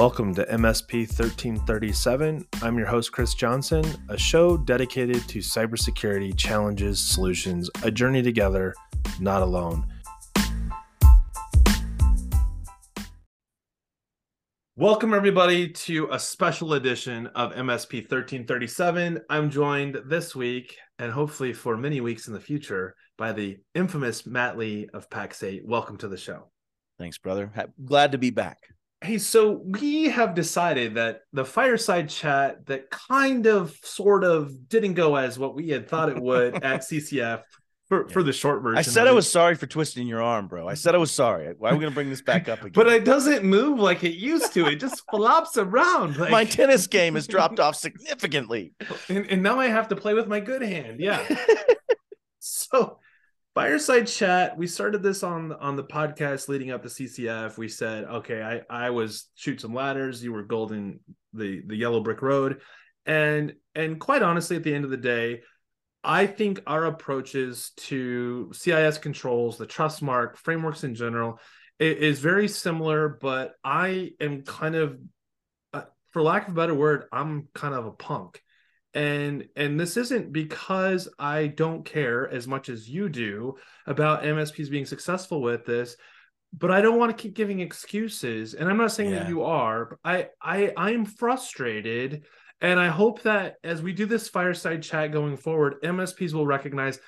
Welcome to MSP 1337. I'm your host, Chris Johnson, a show dedicated to cybersecurity challenges, solutions, a journey together, not alone. Welcome, everybody, to a special edition of MSP 1337. I'm joined this week, and hopefully for many weeks in the future, by the infamous Matt Lee of Pax8. Welcome to the show. Thanks, brother. Glad to be back. Hey, so we have decided that the fireside chat that kind of, sort of didn't go as what we had thought it would at CCF for, yeah. for the short version. I said I was sorry for twisting your arm, bro. I said I was sorry. Why are we going to bring this back up again? but it doesn't move like it used to. It just flops around. Like... My tennis game has dropped off significantly. And, and now I have to play with my good hand. Yeah. so fireside chat we started this on on the podcast leading up to ccf we said okay i i was Chutes and Ladders you were golden the the yellow brick road and and quite honestly at the end of the day I think our approaches to CIS controls, the trust mark frameworks in general, is very similar. But I am kind of, uh, for lack of a better word, I'm kind of a punk, and and this isn't because I don't care as much as you do about MSPs being successful with this. But I don't want to keep giving excuses, and I'm not saying yeah. that you are. I I I am frustrated and I hope that as we do this fireside chat going forward, MSPs will recognize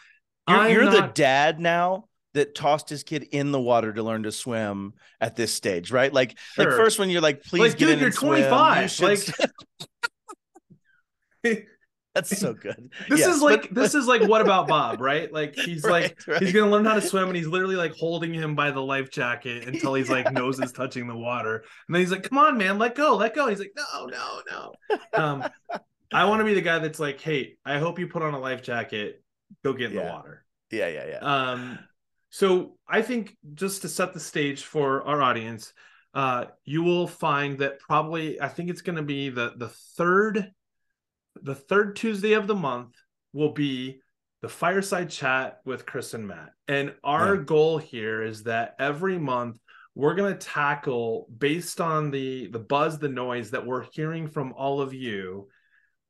you're, you're not... the dad now that tossed his kid in the water to learn to swim at this stage, right? Like, sure. like first when you're like, please like, get dude, in. You're 25. Swim, you like, That's so good. This yes, is like but, this is like what about Bob, right? Like he's right, like right. he's gonna learn how to swim and he's literally like holding him by the life jacket until he's yeah. like nose is touching the water. And then he's like, Come on, man, let go, let go. He's like, No, no, no. Um, I want to be the guy that's like, Hey, I hope you put on a life jacket, go get in yeah. the water. Yeah, yeah, yeah. Um, so I think just to set the stage for our audience, uh, you will find that probably I think it's gonna be the the third the third Tuesday of the month will be the fireside chat with Chris and Matt. And our yeah. goal here is that every month we're going to tackle based on the the buzz the noise that we're hearing from all of you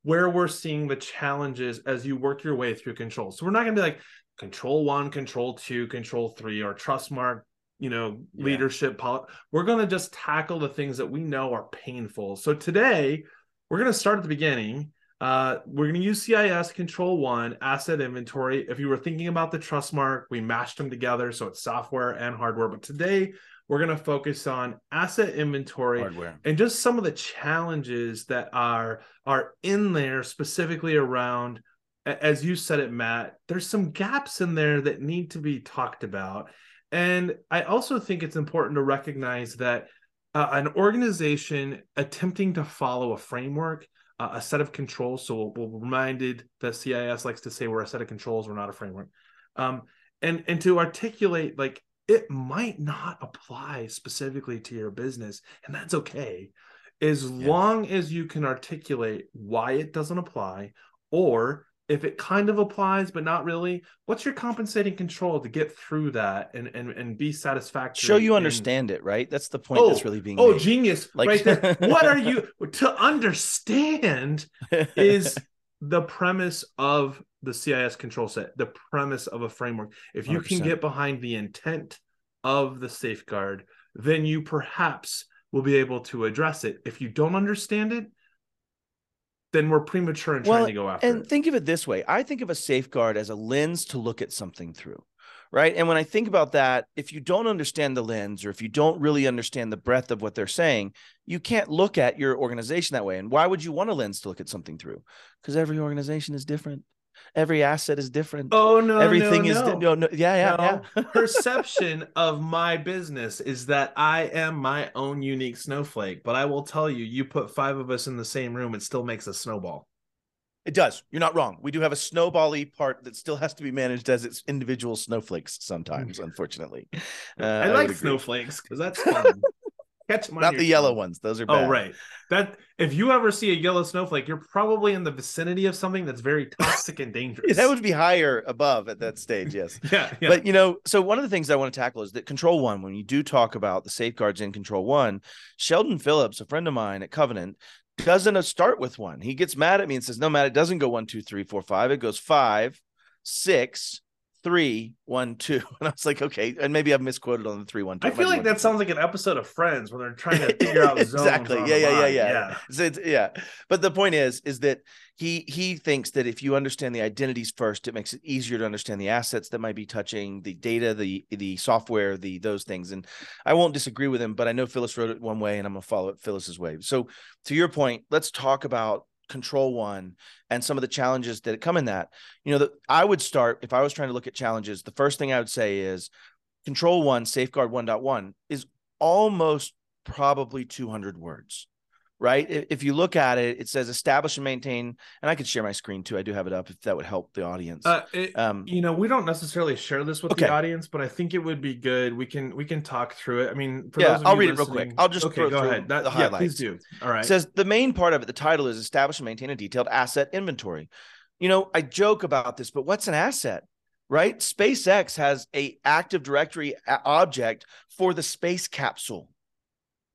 where we're seeing the challenges as you work your way through control. So we're not going to be like control 1, control 2, control 3 or trust mark you know, yeah. leadership poli- we're going to just tackle the things that we know are painful. So today we're going to start at the beginning uh, we're going to use CIS Control One Asset Inventory. If you were thinking about the Trustmark, we mashed them together, so it's software and hardware. But today we're going to focus on asset inventory hardware. and just some of the challenges that are are in there, specifically around, as you said it, Matt. There's some gaps in there that need to be talked about, and I also think it's important to recognize that uh, an organization attempting to follow a framework uh, a set of controls. So we're, reminded that CIS likes to say we're a set of controls, we're not a framework. Um, and and to articulate like it might not apply specifically to your business, and that's okay, as yeah. long as you can articulate why it doesn't apply or if it kind of applies but not really what's your compensating control to get through that and and, and be satisfactory show you understand it right that's the point oh, that's really being oh made. genius like right there what are you to understand is the premise of the cis control set the premise of a framework if you 100%. can get behind the intent of the safeguard then you perhaps will be able to address it if you don't understand it then we're premature in well, trying to go after and it. think of it this way. I think of a safeguard as a lens to look at something through right? And when i think about that if you don't understand the lens or if you don't really understand the breadth of what they're saying you can't look at your organization that way. And why would you want a lens to look at something through? Because every organization is different every asset is different. Oh no, everything no, is no. no, no, yeah, yeah, no. yeah. Perception of my business is that I am my own unique snowflake. But I will tell you, you put five of us in the same room, it still makes a snowball. It does. You're not wrong. We do have a snowbally part that still has to be managed as its individual snowflakes sometimes, unfortunately. Uh, I like I snowflakes because that's fun. catch them. Not the yellow ones; those are. Oh, bad. Oh, right. That if you ever see a yellow snowflake, you're probably in the vicinity of something that's very toxic and dangerous. Yeah, that would be higher above at that stage. Yes. yeah, yeah. But you know, so one of the things I want to tackle is that Control One. When you do talk about the safeguards in Control One, Sheldon Phillips, a friend of mine at Covenant, doesn't uh, start with one. He gets mad at me and says, "No, Matt, it doesn't go one, two, three, four, five. It goes five, six, three, one, two. And I was like, okay, and maybe I've misquoted on the three, one, two. I feel like that sounds like an episode of Friends when they're trying to figure out exactly. Yeah, yeah, yeah, yeah, yeah. So yeah. But the point is, is that he he thinks that if you understand the identities first, it makes it easier to understand the assets that might be touching the data, the the software, the those things. And I won't disagree with him, but I know Phyllis wrote it one way, and I'm gonna follow it Phyllis's way. So to your point, let's talk about control one and some of the challenges that come in that. You know that i would start if i was trying to look at challenges the first thing i would say is control one safeguard 1.1 is almost probably 200 words right? If you look at it, it says establish and maintain, and I could share my screen too. I do have it up if that would help the audience. Uh, it, um, you know, we don't necessarily share this with okay. the audience, but I think it would be good. We can we can talk through it. I mean, yeah, I'll read it real quick. I'll just okay, go ahead. That, yeah, please do. All right. It says the main part of it. The title is establish and maintain a detailed asset inventory. You know, I joke about this, but what's an asset? Right? SpaceX has a Active Directory object for the space capsule.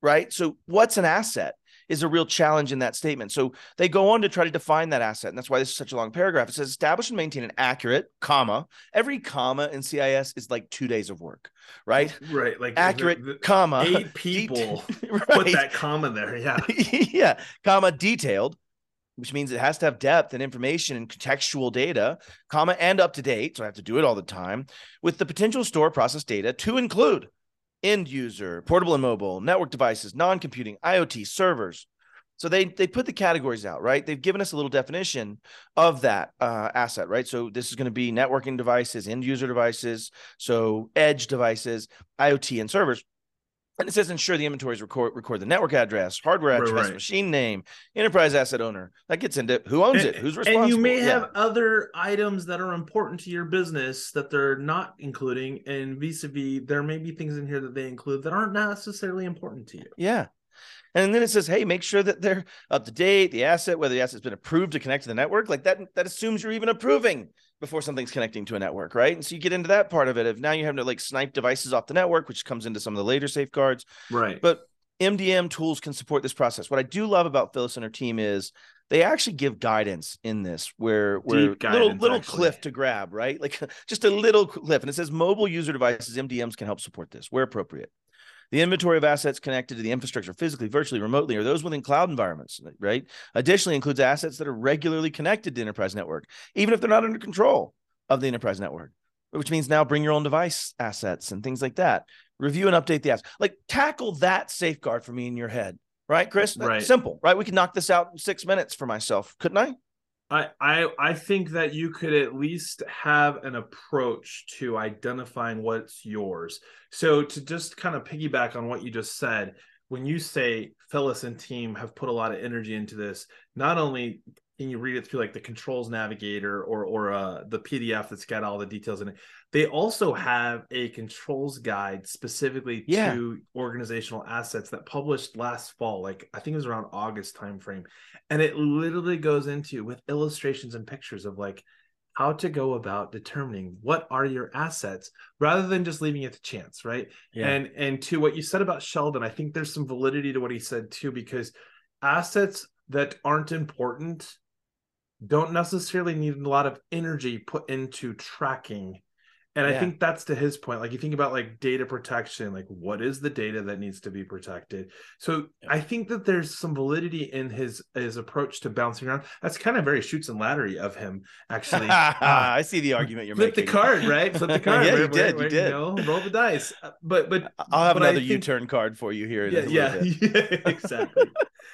Right? So what's an asset? Is a real challenge in that statement. So they go on to try to define that asset. And that's why this is such a long paragraph. It says establish and maintain an accurate comma. Every comma in CIS is like two days of work, right? Right. Like accurate the, the comma. Eight people right. put that comma there. Yeah. yeah. Comma detailed which means it has to have depth and information and contextual data, comma, and up to date. So I have to do it all the time with the potential store process data to include end user, portable and mobile, network devices, non-computing, IoT, servers. So they they put the categories out, right? They've given us a little definition of that uh, asset, right? So this is going to be networking devices, end user devices, so edge devices, IoT, and servers. And it says ensure the inventories record record the network address, hardware address, right, right. machine name, enterprise asset owner. That gets into who owns and, it, who's responsible. And you may yeah. have other items that are important to your business that they're not including, and vis-a-vis, there may be things in here that they include that aren't necessarily important to you. Yeah. And then it says, hey, make sure that they're up to date, the asset, whether the asset's been approved to connect to the network. Like that, that assumes you're even approving before something's connecting to a network, right? And so you get into that part of it. If now you have to like snipe devices off the network, which comes into some of the later safeguards. Right. But MDM tools can support this process. What I do love about Phyllis and her team is they actually give guidance in this where where little little actually. cliff to grab, right? Like just a little cliff. And it says mobile user devices, MDMs can help support this where appropriate. The inventory of assets connected to the infrastructure physically, virtually, remotely, or those within cloud environments, right? Additionally, includes assets that are regularly connected to enterprise network, even if they're not under control of the enterprise network, which means now bring your own device assets and things like that. Review and update the apps. Like tackle that safeguard for me in your head, right, Chris? right. Simple, right? We can knock this out in six minutes for myself, couldn't I? I, I I think that you could at least have an approach to identifying what's yours. So to just kind of piggyback on what you just said, when you say Phyllis and team have put a lot of energy into this, not only can you read it through like the controls navigator or or uh, the PDF that's got all the details in it. They also have a controls guide specifically yeah. to organizational assets that published last fall, like I think it was around August timeframe, and it literally goes into with illustrations and pictures of like how to go about determining what are your assets rather than just leaving it to chance, right? Yeah. And and to what you said about Sheldon, I think there's some validity to what he said too because assets that aren't important don't necessarily need a lot of energy put into tracking and yeah. i think that's to his point like you think about like data protection like what is the data that needs to be protected? So yeah. i think that there's some validity in his his approach to bouncing around. That's kind of very Chutes and Ladders of him actually. Uh, i see the argument you're flip making. the card right? Flip the card yeah you did you did you know, roll the dice. Uh, but but i'll have another think, u-turn card for you here yeah yeah, yeah exactly.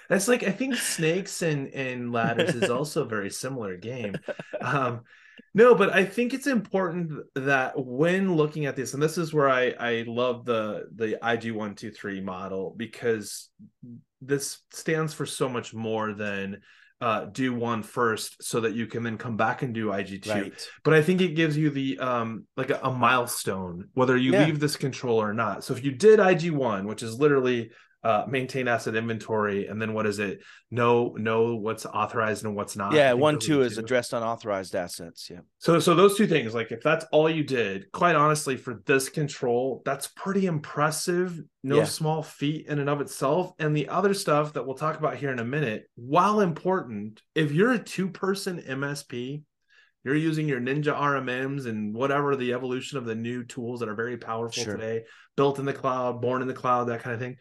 That's like I think snakes and and ladders is also a very similar game. Um, no, but I think it's important that when looking at this, and this is where I I love the the IG one two three model because this stands for so much more than uh, do one first so that you can then come back and do IG2. Right. But I think it gives you the um like a, a milestone whether you yeah. leave this control or not. So if you did IG1, which is literally uh, maintain asset inventory, and then what is it? Know know what's authorized and what's not. Yeah, one two is two. addressed unauthorized assets. Yeah. So so those two things, like if that's all you did, quite honestly, for this control, that's pretty impressive. No Yeah. small feat in and of itself. And the other stuff that we'll talk about here in a minute, while important, if you're a two-person MSP, you're using your Ninja RMMs and whatever the evolution of the new tools that are very powerful Sure. today, built in the cloud, born in the cloud, that kind of thing.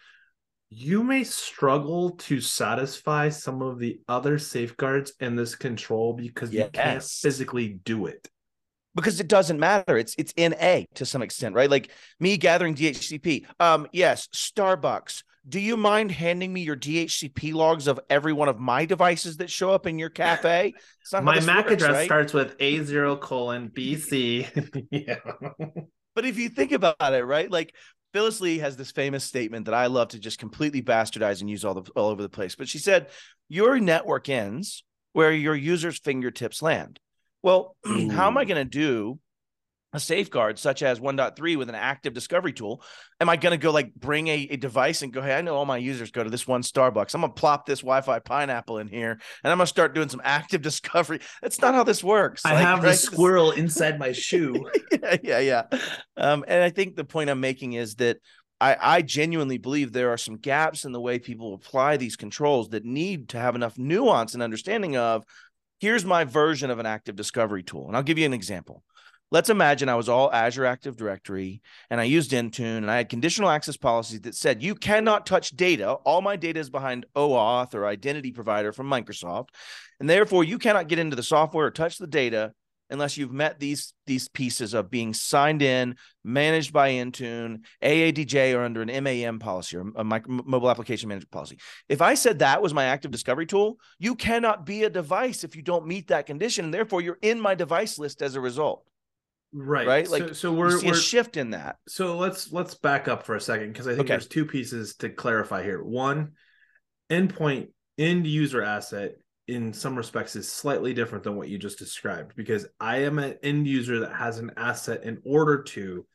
You may struggle to satisfy some of the other safeguards in this control because you can't physically do it. because it doesn't matter. It's it's in A to some extent, right? Like me gathering DHCP. Um, yes, Starbucks. Do you mind handing me your DHCP logs of every one of my devices that show up in your cafe? It's not how My MAC works, address right? starts with A0 colon BC. yeah. But if you think about it, right? Like Phyllis Lee has this famous statement that I love to just completely bastardize and use all the all over the place. But she said, "Your network ends where your users' fingertips land." Well, how am I going to do a safeguard such as 1.3 with an active discovery tool? Am I going to go like bring a, a device and go, "Hey, I know all my users go to this one Starbucks. I'm going to plop this Wi-Fi pineapple in here, and I'm going to start doing some active discovery." That's not how this works. I Like, have the right? squirrel inside my shoe. yeah, yeah, yeah. Um, and I think the point I'm making is that I, I genuinely believe there are some gaps in the way people apply these controls that need to have enough nuance and understanding of here's my version of an active discovery tool. And I'll give you an example. Let's imagine I was all Azure Active Directory and I used Intune and I had conditional access policies that said you cannot touch data. All my data is behind OAuth or identity provider from Microsoft. And therefore, you cannot get into the software or touch the data unless you've met these these pieces of being signed in, managed by Intune, AADJ, or under an MAM policy or a micro, mobile application management policy. If I said that was my active discovery tool, you cannot be a device if you don't meet that condition, and therefore you're in my device list as a result. Right. Right? So, Like, so You we're, see a we're shift in that. so let's let's back up for a second because I think Okay. there's two pieces to clarify here. One, endpoint end user asset in some respects is slightly different than what you just described because I am an end user that has an asset in order to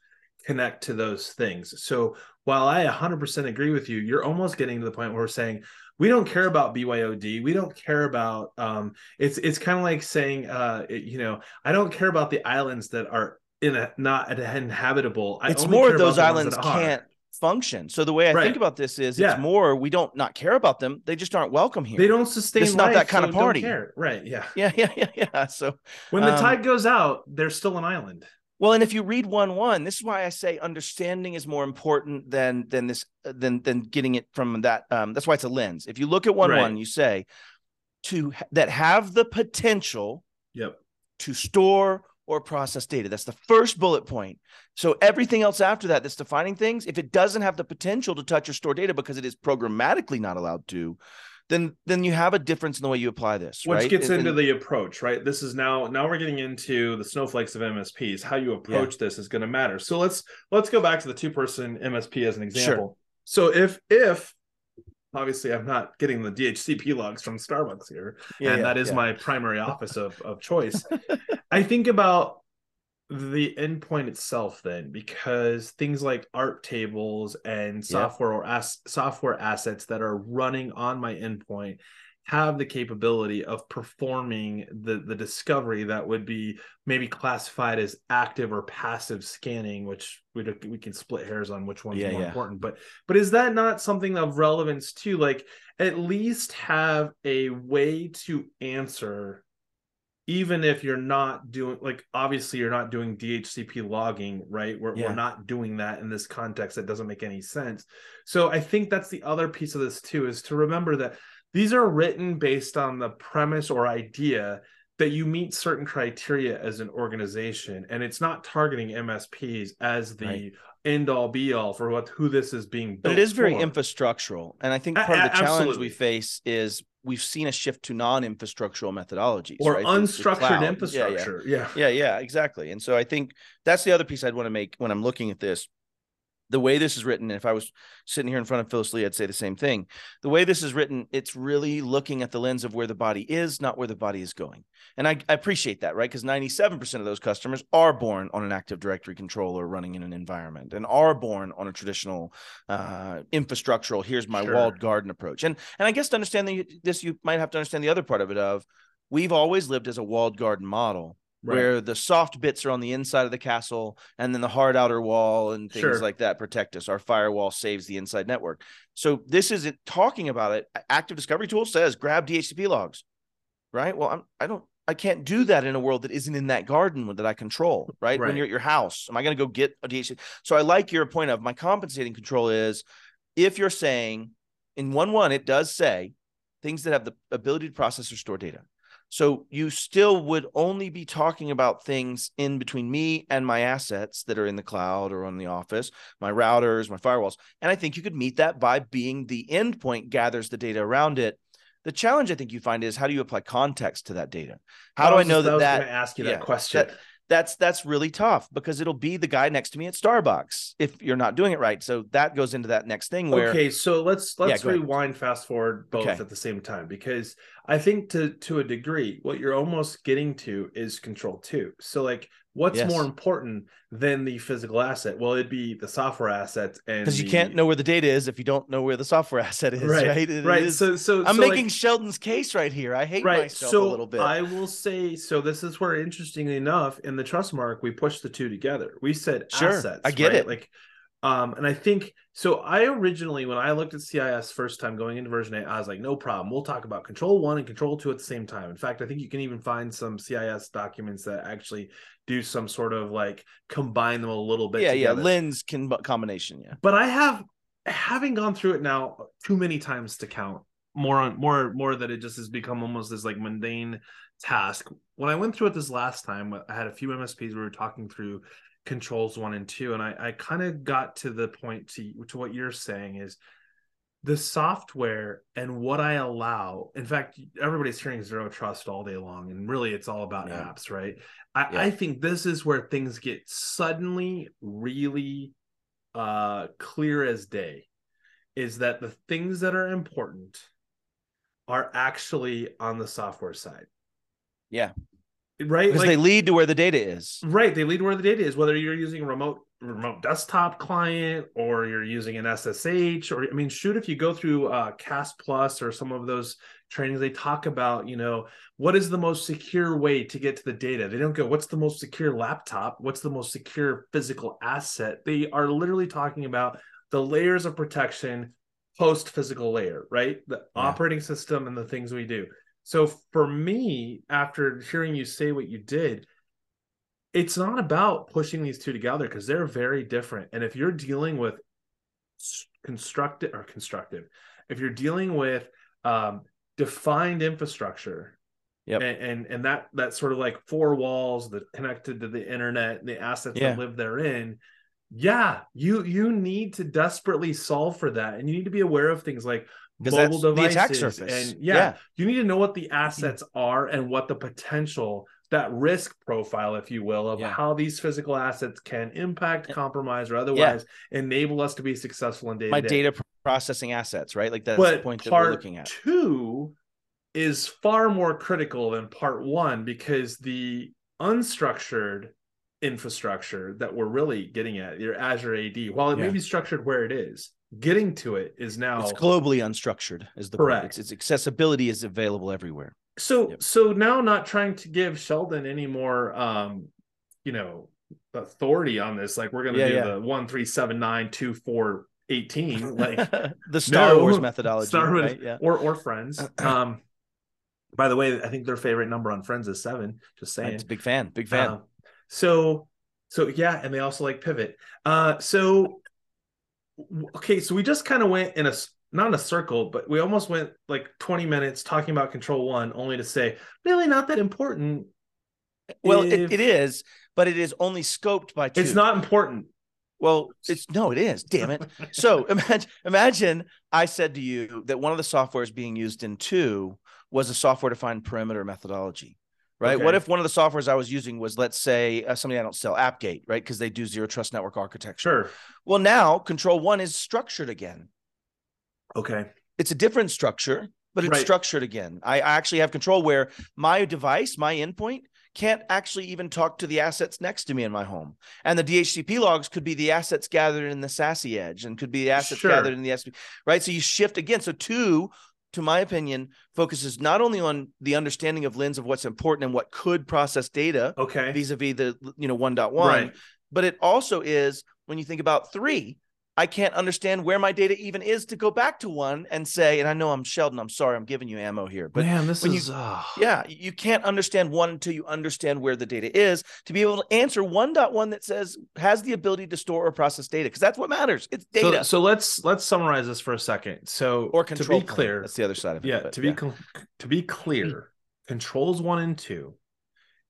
connect to those things. So while I 100% agree with you, you're almost getting to the point where we're saying we don't care about BYOD. We don't care about um it's it's kind of like saying uh it- you know, I don't care about the islands that are in a not inhabitable. I it's only more those islands that can't function. So the way I Right. think about this is Yeah. it's more we don't not care about them. They just aren't welcome here. They don't sustain It's not that kind of so don't party. Right, yeah. Yeah, yeah, yeah, yeah. So When the Um, tide goes out, they're still an island. Well, and if you read one one, this is why I say understanding is more important than than this than than getting it from that. Um, that's why it's a lens. If you look at one Right. one, you say to that have the potential Yep. to store or process data. That's the first bullet point. So everything else after that that's defining things, if it doesn't have the potential to touch or store data because it is programmatically not allowed to, then then you have a difference in the way you apply this. Right? Which right? gets And- into and- the approach, right? This is now now we're getting into the snowflakes of MSPs. How you approach this is going to matter. So let's let's go back to the two person MSP as an example. So if if obviously I'm not getting the DHCP logs from Starbucks here, yeah, and yeah, that is yeah. my primary office of, of choice. I think about the endpoint itself then because things like ARP tables and software or as- software assets that are running on my endpoint have the capability of performing the the discovery that would be maybe classified as active or passive scanning which we we can split hairs on which one's Yeah, more yeah. important. But but is that not something of relevance too? Like at least have a way to answer even if you're not doing like obviously you're not doing DHCP logging, right? We're, Yeah. we're not doing that in this context. That doesn't make any sense. So I think that's the other piece of this too, is to remember that these are written based on the premise or idea that you meet certain criteria as an organization. And it's not targeting MSPs as the Right. End all be all for what who this is being built. but it is very for. infrastructural and i think A- part of a- the challenge we face is we've seen a shift to non-infrastructural methodologies or right? Unstructured cloud. Yeah, yeah. infrastructure. yeah. yeah yeah exactly and so i think that's the other piece i'd want to make when i'm looking at this the way this is written, if I was sitting here in front of Phyllis Lee, I'd say the same thing. The way this is written, it's really looking at the lens of where the body is, not where the body is going. And I, I appreciate that, right? Because 97% of those customers are born on an Active Directory controller running in an environment and are born on a traditional uh, infrastructural, here's my Sure. walled garden approach. And and I guess to understand the, this, you might have to understand the other part of it of we've always lived as a walled garden model where the soft bits are on the inside of the castle and then the hard outer wall and things Sure. like that protect us. Our firewall saves the inside network. So this isn't talking about it. Active Discovery Tool says grab DHCP logs, right? Well, I'm, I don't, I can't do that in a world that isn't in that garden that I control, right? When you're at your house, am I going to go get a DHCP? So I like your point of my compensating control is if you're saying in one one, it does say things that have the ability to process or store data. So you still would only be talking about things in between me and my assets that are in the cloud or on the office, my routers, my firewalls. And I think you could meet that by being the endpoint gathers the data around it. The challenge I think you find is how do you apply context to that data? How do I know just- that was that gonna ask you yeah, that question? that- that's that's really tough because it'll be the guy next to me at Starbucks if you're not doing it right. So that goes into that next thing where okay so let's let's ahead. rewind fast forward both Okay. at the same time because i think to to a degree what you're almost getting to is control two so like what's Yes. more important than the physical asset well it'd be the software assets and because you the- can't know where the data is if you don't know where the software asset is, right? right It right is- so so I'm so, like, making Sheldon's case right here. I hate right myself so a little bit. i will say so this is where interestingly enough in the trust mark we pushed the two together we said Sure, assets I get right? it. like um and i think so i originally when i looked at cis first time going into version 8 i was like no problem we'll talk about control 1 and control 2 at the same time in fact i think you can even find some cis documents that actually do some sort of like combine them a little bit yeah, yeah. Lens can combination. Yeah. but i have having gone through it now too many times to count more on more more that it just has become almost this like mundane task when i went through it this last time i had a few msps we were talking through controls one and two and i i kind of got to the point to to what you're saying is the software and what i allow in fact everybody's hearing zero trust all day long and really it's all about Yeah. apps right I, Yeah. I think this is where things get suddenly really uh clear as day is that the things that are important are actually on the software side Yeah. Right? Because Like- they lead to where the data is. right they lead to where the data is whether you're using a remote remote desktop client or you're using an ssh or i mean shoot if you go through uh CASP+ or some of those trainings they talk about you know what is the most secure way to get to the data? They don't go what's the most secure laptop? What's the most secure physical asset? They are literally talking about the layers of protection post physical layer right? The Yeah. operating system and the things we do so for me after hearing you say what you did it's not about pushing these two together because they're very different. And if you're dealing with constructive or constructive, if you're dealing with um, defined infrastructure, Yep. and, and and that that sort of like four walls that connected to the internet and the assets Yeah. that live therein, yeah, you you need to desperately solve for that, and you need to be aware of things like mobile that's the devices attack surface. and yeah, you need to know what the hmm. assets are and what the potential that risk profile if you will of Yeah. how these physical assets can impact compromise or otherwise enable us to be successful in day My data processing assets, right? Like that's the but point that we're looking at. two is far more critical than part one because the unstructured infrastructure that we're really getting at your azure ad while it may be structured where it is getting to it is now It's globally unstructured, is the Correct. point. It's, its accessibility is available everywhere. so Yep. so now not trying to give sheldon any more um you know authority on this like we're gonna Yeah, do yeah. the one three seven nine two four eighteen like the Star No. Wars methodology, Star Wars- right? Yeah. or or friends um by the way i think their favorite number on friends is seven just saying It's big fan, big fan. Um, so so yeah and they also like pivot uh so okay so we just kind of went in a not in a circle but we almost went like 20 minutes talking about control one only to say really not that important well, if- it, it is, but it is only scoped by two. it's not important Well, it's no, it is. Damn it. So imagine, imagine I said to you that one of the softwares being used in two was a software defined perimeter methodology. Right? What if one of the softwares I was using was, let's say, uh, something I don't sell, AppGate, right? Because they do zero trust network architecture. Sure. Well, now control one is structured again. Okay. It's a different structure, but it's Right. structured again. I I actually have control where my device, my endpoint, can't actually even talk to the assets next to me in my home. And the DHCP logs could be the assets gathered in the SASE edge and could be the assets Sure. gathered in the SP, right? So you shift again. So two, to my opinion, focuses not only on the understanding of lens of what's important and what could process data Okay. vis-a-vis the you know 1.1 Right. but it also is when you think about three i can't understand where my data even is to go back to one and say and i know i'm sheldon i'm sorry i'm giving you ammo here but Man, this when you- is uh, yeah you can't understand one until you understand where the data is to be able to answer 1.1 that says has the ability to store or process data because that's what matters it's data so let's let's summarize this for a second. So or control to be plane. clear, that's the other side of it yeah, but to be cl- to be clear, controls one and two,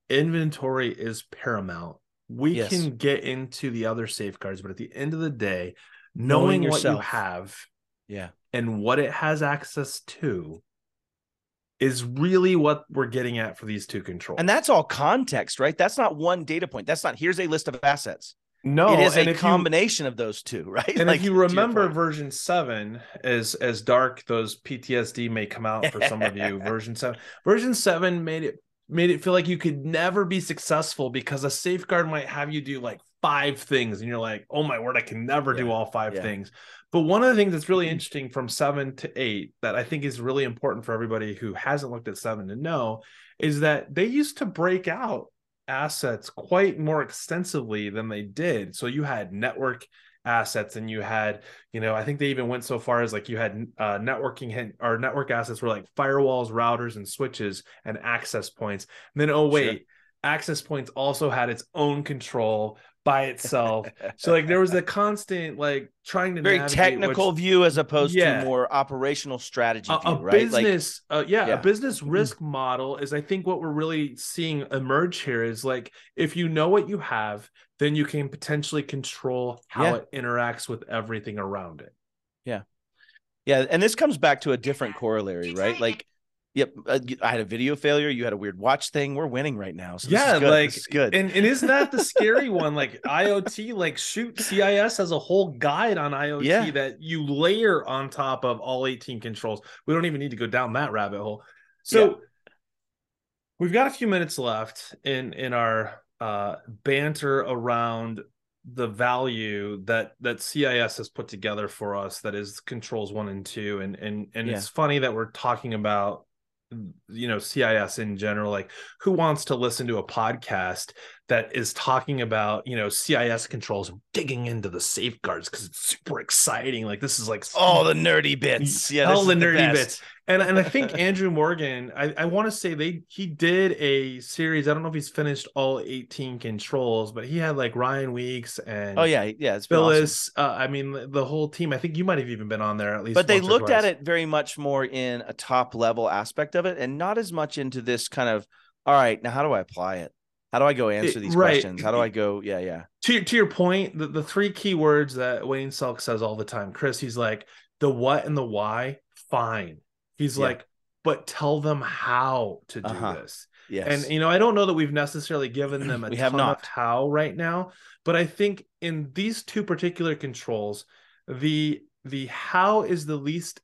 inventory is paramount. We Yes. can get into the other safeguards, but at the end of the day, Knowing knowing, what you have yeah. and what it has access to is really what we're getting at for these two controls. and that's all context right? That's not one data point. That's not here's a list of assets. No, it is a if you- combination of those two right? And Like, if you remember version seven, as as dark those PTSD may come out for some of you, version seven, version seven made it made it feel like you could never be successful because a safeguard might have you do like five things, and you're like, oh my word, I can never do all five yeah. things. But one of the things that's really Mhm. interesting from seven to eight that I think is really important for everybody who hasn't looked at seven to know is that they used to break out assets quite more extensively than they did. So you had network assets and you had, you know, I think they even went so far as like you had uh, networking or network assets were like firewalls, routers, and switches and access points. And then, oh, Sure. wait, access points also had its own control by itself. so like there was a constant like trying to very technical which- view as opposed Yeah. to more operational strategy a, view, a right? Like business uh, yeah, yeah. a business risk model is i think what we're really seeing emerge here is like if you know what you have then you can potentially control how Yeah. it interacts with everything around it Yeah. yeah, and this comes back to a different corollary, right? Like, yep, uh, I had a video failure. You had a weird watch thing. We're winning right now, so this yeah is good. like good. and, and isn't that the scary one like iot like shoot cis has a whole guide on iot Yeah. that you layer on top of all 18 controls we don't even need to go down that rabbit hole so Yeah. we've got a few minutes left in in our uh banter around the value that that CIS has put together for us that is controls 1 and 2 and and and Yeah. it's funny that we're talking about you know CIS in general like who wants to listen to a podcast that is talking about you know CIS controls and digging into the safeguards because it's super exciting like this is like all the nerdy bits. Yeah, all the nerdy best. bits and and I think Andrew Morgan I, I want to say they he did a series I don't know if he's finished all 18 controls but he had like Ryan Weeks and Oh yeah, yeah, it's been awesome. Phyllis uh, I mean the whole team I think you might have even been on there at least but they looked at it very much more in a top level aspect of it and not as much into this kind of all right now how do i apply it how do i go answer these right. questions how do i go yeah yeah to your, to your point, the, the three key words that Wayne Selk says all the time, Chris, he's like the what and the why, fine. He's Yeah. like, but tell them how to do Uh-huh. this. yes And you know, I don't know that we've necessarily given them a We ton have of not. how right now, but I think in these two particular controls, the the how is the least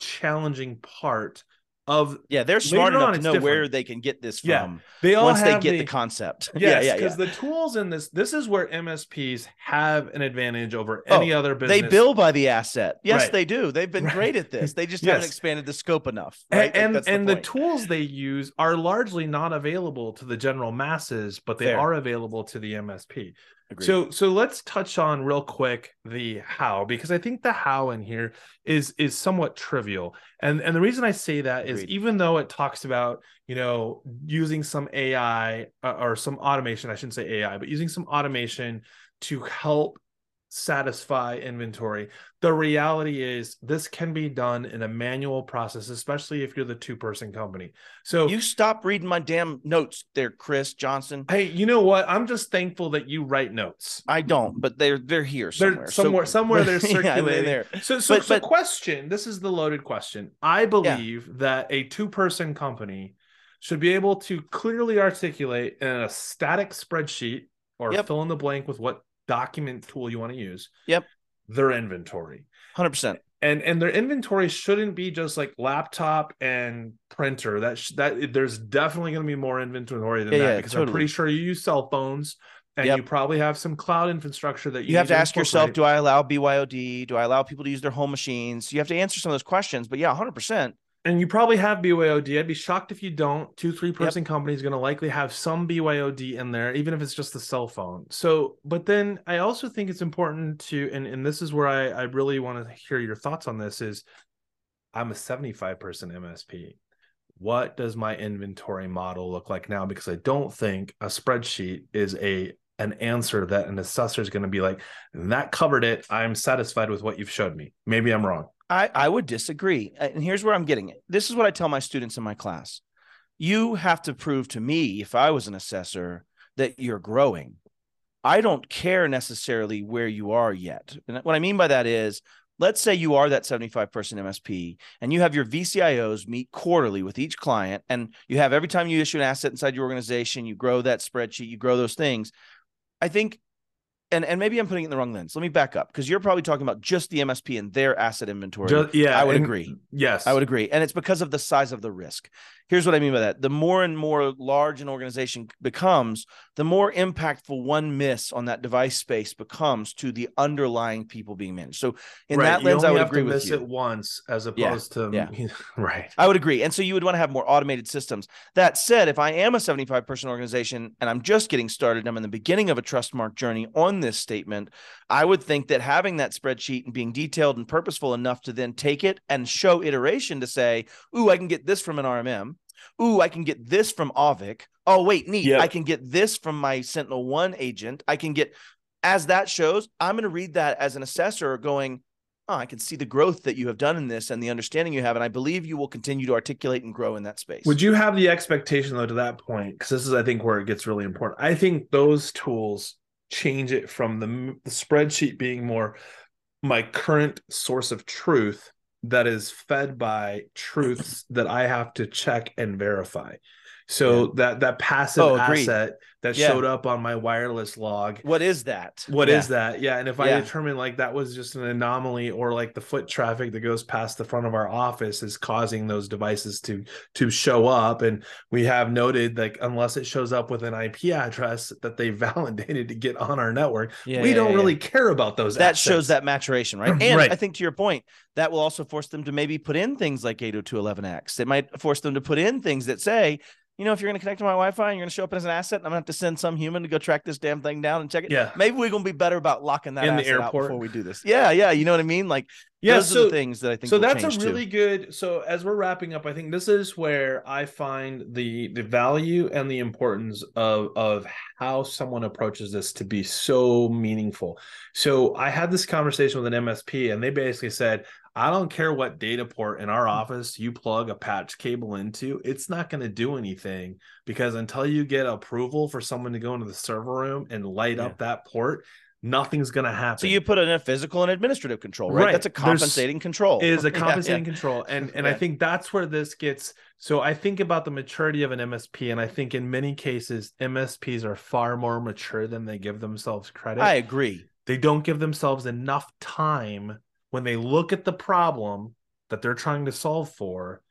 challenging part of yeah they're smart enough on, to know where they can get this from Yeah, they all once they get the, the concept Yes, yeah yeah, because yeah. the tools in this this is where MSPs have an advantage over oh, any Oh, other business. they bill by the asset yes Right. they do they've been Right. great at this they just haven't expanded the scope enough right Like, and that's and the, tools they use are largely not available to the general masses, but they Fair. are available to the MSP. Agreed. So so let's touch on real quick the how because I think the how in here is is somewhat trivial. And and the reason I say that is Agreed. even though it talks about, you know, using some AI uh, or some automation, I shouldn't say AI, but using some automation to help satisfy inventory. The reality is this can be done in a manual process, especially if you're the two person company. So you stop reading my damn notes there chris johnson Hey, you know what? I'm just thankful that you write notes. i don't but they're they're here somewhere They're somewhere, So- somewhere they're Yeah, circulating. there. So, so, But- so, but- question. This is the loaded question. I believe that a two-person company should be able to clearly articulate in a static spreadsheet or Yep. fill in the blank with what document tool you want to use. Yep. Their inventory. Hundred percent. And and their inventory shouldn't be just like laptop and printer. That sh- that there's definitely going to be more inventory than Yeah, that yeah, because I'm pretty sure you use cell phones and Yep. you probably have some cloud infrastructure that you, You have need to ask yourself. Do I allow BYOD? Do I allow people to use their home machines? You have to answer some of those questions. But yeah, hundred percent. And you probably have BYOD. I'd be shocked if you don't. Two, three person company is going to likely have some BYOD in there, even if it's just the cell phone. So, but then I also think it's important to, and, and this is where I, I really want to hear your thoughts on this is I'm a 75 person MSP. What does my inventory model look like now? Because I don't think a spreadsheet is a an answer that an assessor is going to be like, that covered it. I'm satisfied with what you've showed me. Maybe I'm wrong. I, I would disagree. And here's where I'm getting it. This is what I tell my students in my class. You have to prove to me, if I was an assessor, that you're growing. I don't care necessarily where you are yet. And what I mean by that is, let's say you are that 75 person MSP and you have your VCIOs meet quarterly with each client, and you have every time you issue an asset inside your organization, you grow that spreadsheet, you grow those things. I think and and maybe I'm putting it in the wrong lens. Let me back up because you're probably talking about just the MSP and their asset inventory. Just, yeah, I would and- agree. Yes, I would agree. And it's because of the size of the risk. Here's what I mean by that. The more and more large an organization becomes, the more impactful one miss on that device space becomes to the underlying people being managed. So in Right, that you lens, I would agree with miss you. it once as Yeah, opposed to yeah. right. I would agree. And so you would want to have more automated systems. That said, if I am a 75 person organization and I'm just getting started, I'm in the beginning of a trust mark journey on this statement, I would think that having that spreadsheet and being detailed and purposeful enough to then take it and show iteration to say, ooh, I can get this from an RMM. Ooh, I can get this from Auvik. Oh, wait, neat. Yep. I can get this from my Sentinel One agent. I can get, as that shows, I'm going to read that as an assessor going, oh, I can see the growth that you have done in this and the understanding you have. And I believe you will continue to articulate and grow in that space. Would you have the expectation though to that point? Because this is, I think, where it gets really important. I think those tools change it from the, the spreadsheet being more my current source of truth that is fed by truths that I have to check and verify. So that that passive Oh, asset that Yeah. showed up on my wireless log what is that? What is Yeah. that? Yeah. And if I determine like that was just an anomaly or like the foot traffic that goes past the front of our office is causing those devices to to show up. And we have noted like unless it shows up with an IP address that they validated to get on our network, Yeah, we yeah, don't yeah. really care about those that shows that maturation, right? And Right. I think to your point, that will also force them to maybe put in things like 802.11x. It might force them to put in things that say, you know, if you're going to connect to my Wi-Fi and you're going to show up as an asset, I'm going to have to send some human to go track this damn thing down and check it. Yeah. Maybe we're going to be better about locking that In the airport. before we do this. Yeah, yeah. You know what I mean? Like yeah. those So are the things that I think. so that's a change too. really good so as we're wrapping up i think this is where i find the the value and the importance of of how someone approaches this to be so meaningful so i had this conversation with an msp and they basically said i don't care what data port in our mm. office you plug a patch cable into it's not going to do anything because until you get approval for someone to go into the server room and light Yeah. up that port nothing's going to happen So you put in a physical and administrative control, right? Right. That's a There's- compensating control. is a Yeah, yeah. compensating control and and i think that's where this gets so i think about the maturity of an msp and i think in many cases msps are far more mature than they give themselves credit I agree. they don't give themselves enough time when they look at the problem that they're trying to solve for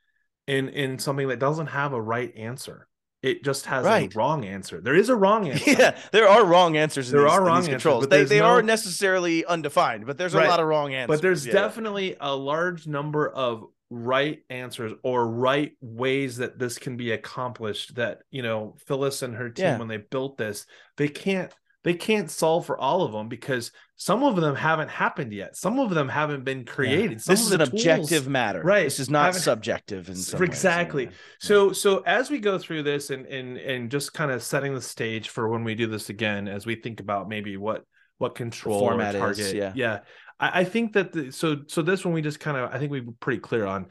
in in something that doesn't have a right answer it just has Right. a wrong answer there is a wrong answer Yeah, there are wrong answers. In There these, are wrong answers, controls. but They they no- are necessarily undefined, but there's a lot of wrong answers. but there's yeah. definitely a large number of right answers or right ways that this can be accomplished that you know phyllis and her team Yeah. when they built this they can't they can't solve for all of them because some of them haven't happened yet. Some of them haven't been created. Some This is an tools- objective matter, Right. This is not subjective in some ways, exactly. yeah. so so as we go through this and and and just kind of setting the stage for when we do this again as we think about maybe what what control or format is, target yeah. yeah. I, I think that the, so so this one we just kind of i think we were pretty clear on.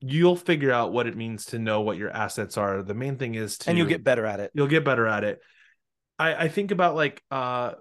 You'll figure out what it means to know what your assets are. The main thing is to and you'll get better at it. you'll get better at it i i think about like uh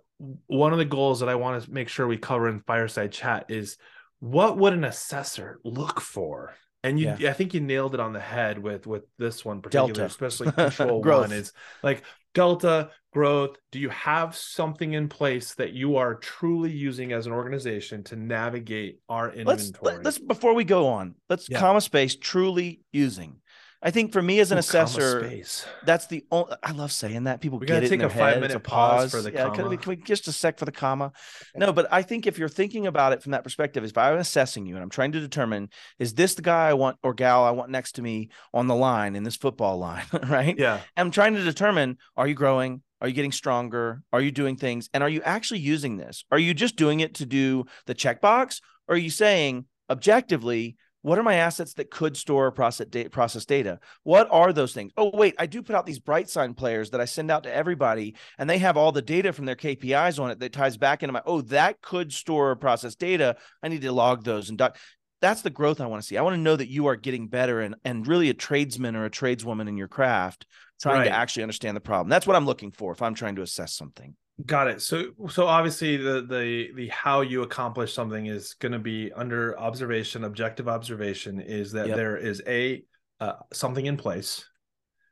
one of the goals that i want to make sure we cover in fireside chat is what would an assessor look for and you Yeah. i think you nailed it on the head with with this one particular Delta. especially control Growth. one is like delta growth do you have something in place that you are truly using as an organization to navigate our let's inventory let, us before we go on let's Yeah. comma space truly using i think for me as an Ooh, comma assessor space. that's the only i love saying that people We get gotta it take in their a five head. It's minute pause for the yeah, Can we, can we just a sec for the comma no but i think if you're thinking about it from that perspective if i'm assessing you and i'm trying to determine is this the guy i want or gal i want next to me on the line in this football line right yeah I'm trying to determine are you growing? Are you getting stronger? Are you doing things? And are you actually using this? Are you just doing it to do the checkbox? Or are you saying objectively, what are my assets that could store or process data, process data? What are those things? Oh, wait, I do put out these BrightSign players that I send out to everybody, and they have all the data from their KPIs on it that ties back into my, oh, that could store or process data. I need to log those and doc. That's the growth I want to see. I want to know that you are getting better and, and really a tradesman or a tradeswoman in your craft trying Right. to actually understand the problem. That's what I'm looking for if I'm trying to assess something. Got it. So so obviously the the the how you accomplish something is going to be under observation, objective observation is that Yep. there is a uh, something in place.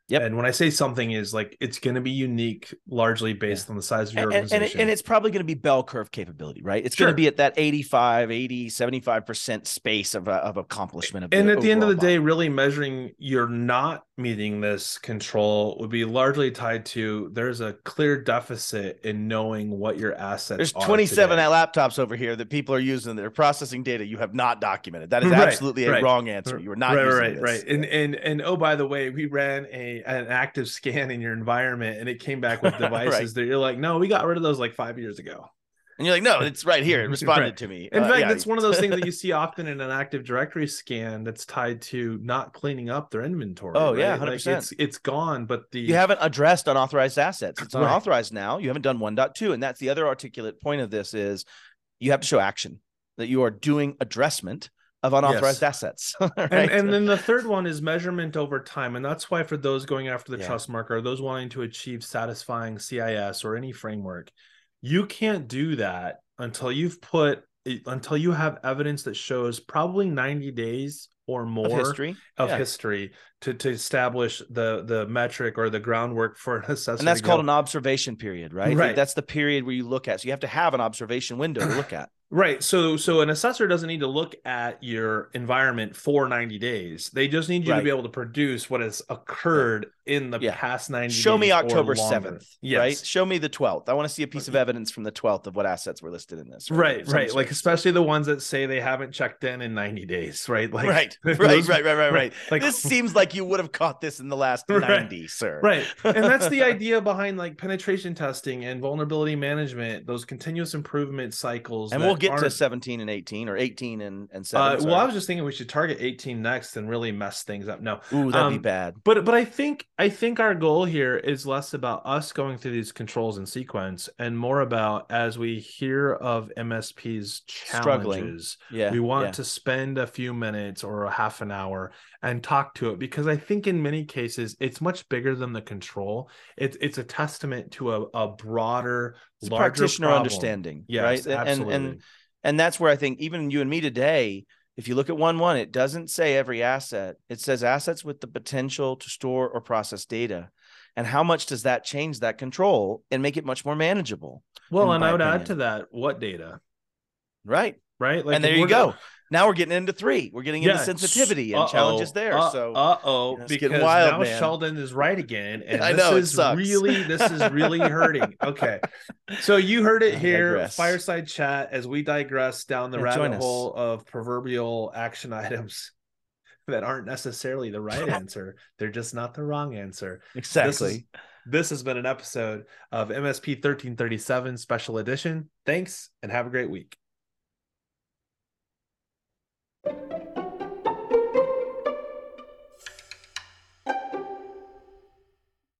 Yep. And when I say something is like it's going to be unique largely based on the size of your And, and, and, organization. and it's probably going to be bell curve capability, right? It's going to be at that 85, 80, 75% space of, uh, of accomplishment. Of and at the end of the overall day, really measuring you're not meeting this control would be largely tied to there's a clear deficit in knowing what your assets there's are 27 today. laptops over here that people are using that are processing data you have not documented. That is Right, absolutely a wrong answer. You are not right, right, this. right. And and and oh, by the way, we ran a an active scan in your environment, and it came back with devices Right. that you're like, no, we got rid of those like five years ago. And you're like, no, it's right here. It responded Right. to me. In Uh, fact, yeah. it's one of those things that you see often in an Active Directory scan that's tied to not cleaning up their inventory. Oh, yeah, right? Like 100%. it's it's gone, but the you haven't addressed unauthorized assets. It's Right. unauthorized now. You haven't done 1.2. And that's the other articulate point of this is you have to show action that you are doing addressment of unauthorized assets. right? and, and then the third one is measurement over time and that's why for those going after the Yeah. trust mark or those wanting to achieve satisfying cis or any framework you can't do that until you've put eh, until you have evidence that shows probably 90 days or more of history. of Yeah. history to to establish the the metric or the groundwork for an assessor And that's called an observation period, right? Right. That's the period where you look at. So you have to have an observation window to look at. Right. So so an assessor doesn't need to look at your environment for 90 days. They just need you to be able to produce what has occurred in the Yeah. past 90 Show me October longer. 7th, Yes. right? Show me the 12th. I want to see a piece of evidence from the 12th of what assets were listed in this. Right, Some right. Like especially the ones that say they haven't checked in in 90 days, right? Like right, right, right, right, right, right. Like this seems like you would have caught this in the last Right. 90, sir. Right. And that's the idea behind like penetration testing and vulnerability management, those continuous improvement cycles. And we'll get to aren't- 17 and 18 or 18 and, and 7. uh, well. I was just thinking we should target 18 next and really mess things up. No, Ooh, that'd be um, bad. but but I think I think our goal here is less about us going through these controls in sequence and more about as we hear of MSP's Struggling. challenges, Yeah. we want yeah. to spend a few minutes or a half an hour and talk to it because I think in many cases it's much bigger than the control. It's it's a testament to a, a broader, It's a larger practitioner problem. understanding, Yes, right? And- absolutely. And and that's where I think even you and me today, if you look at one one, it doesn't say every asset. It says assets with the potential to store or process data. And how much does that change that control and make it much more manageable? well, and I would add to that what data, Right. right? and there you go. Now we're getting into three. We're getting into sensitivity and Uh-oh. challenges there. Uh, so uh-oh, Yeah, it's because wild, now man. Sheldon is right again, and I this know, it is sucks. really this is really hurting. Okay, so you heard it I here, digress. fireside chat, as we digress down the Yeah, rabbit hole of proverbial action items that aren't necessarily the right answer; they're just not the wrong answer. exactly. This has been an episode of MSP thirteen thirty seven Special Edition. Thanks, and have a great week.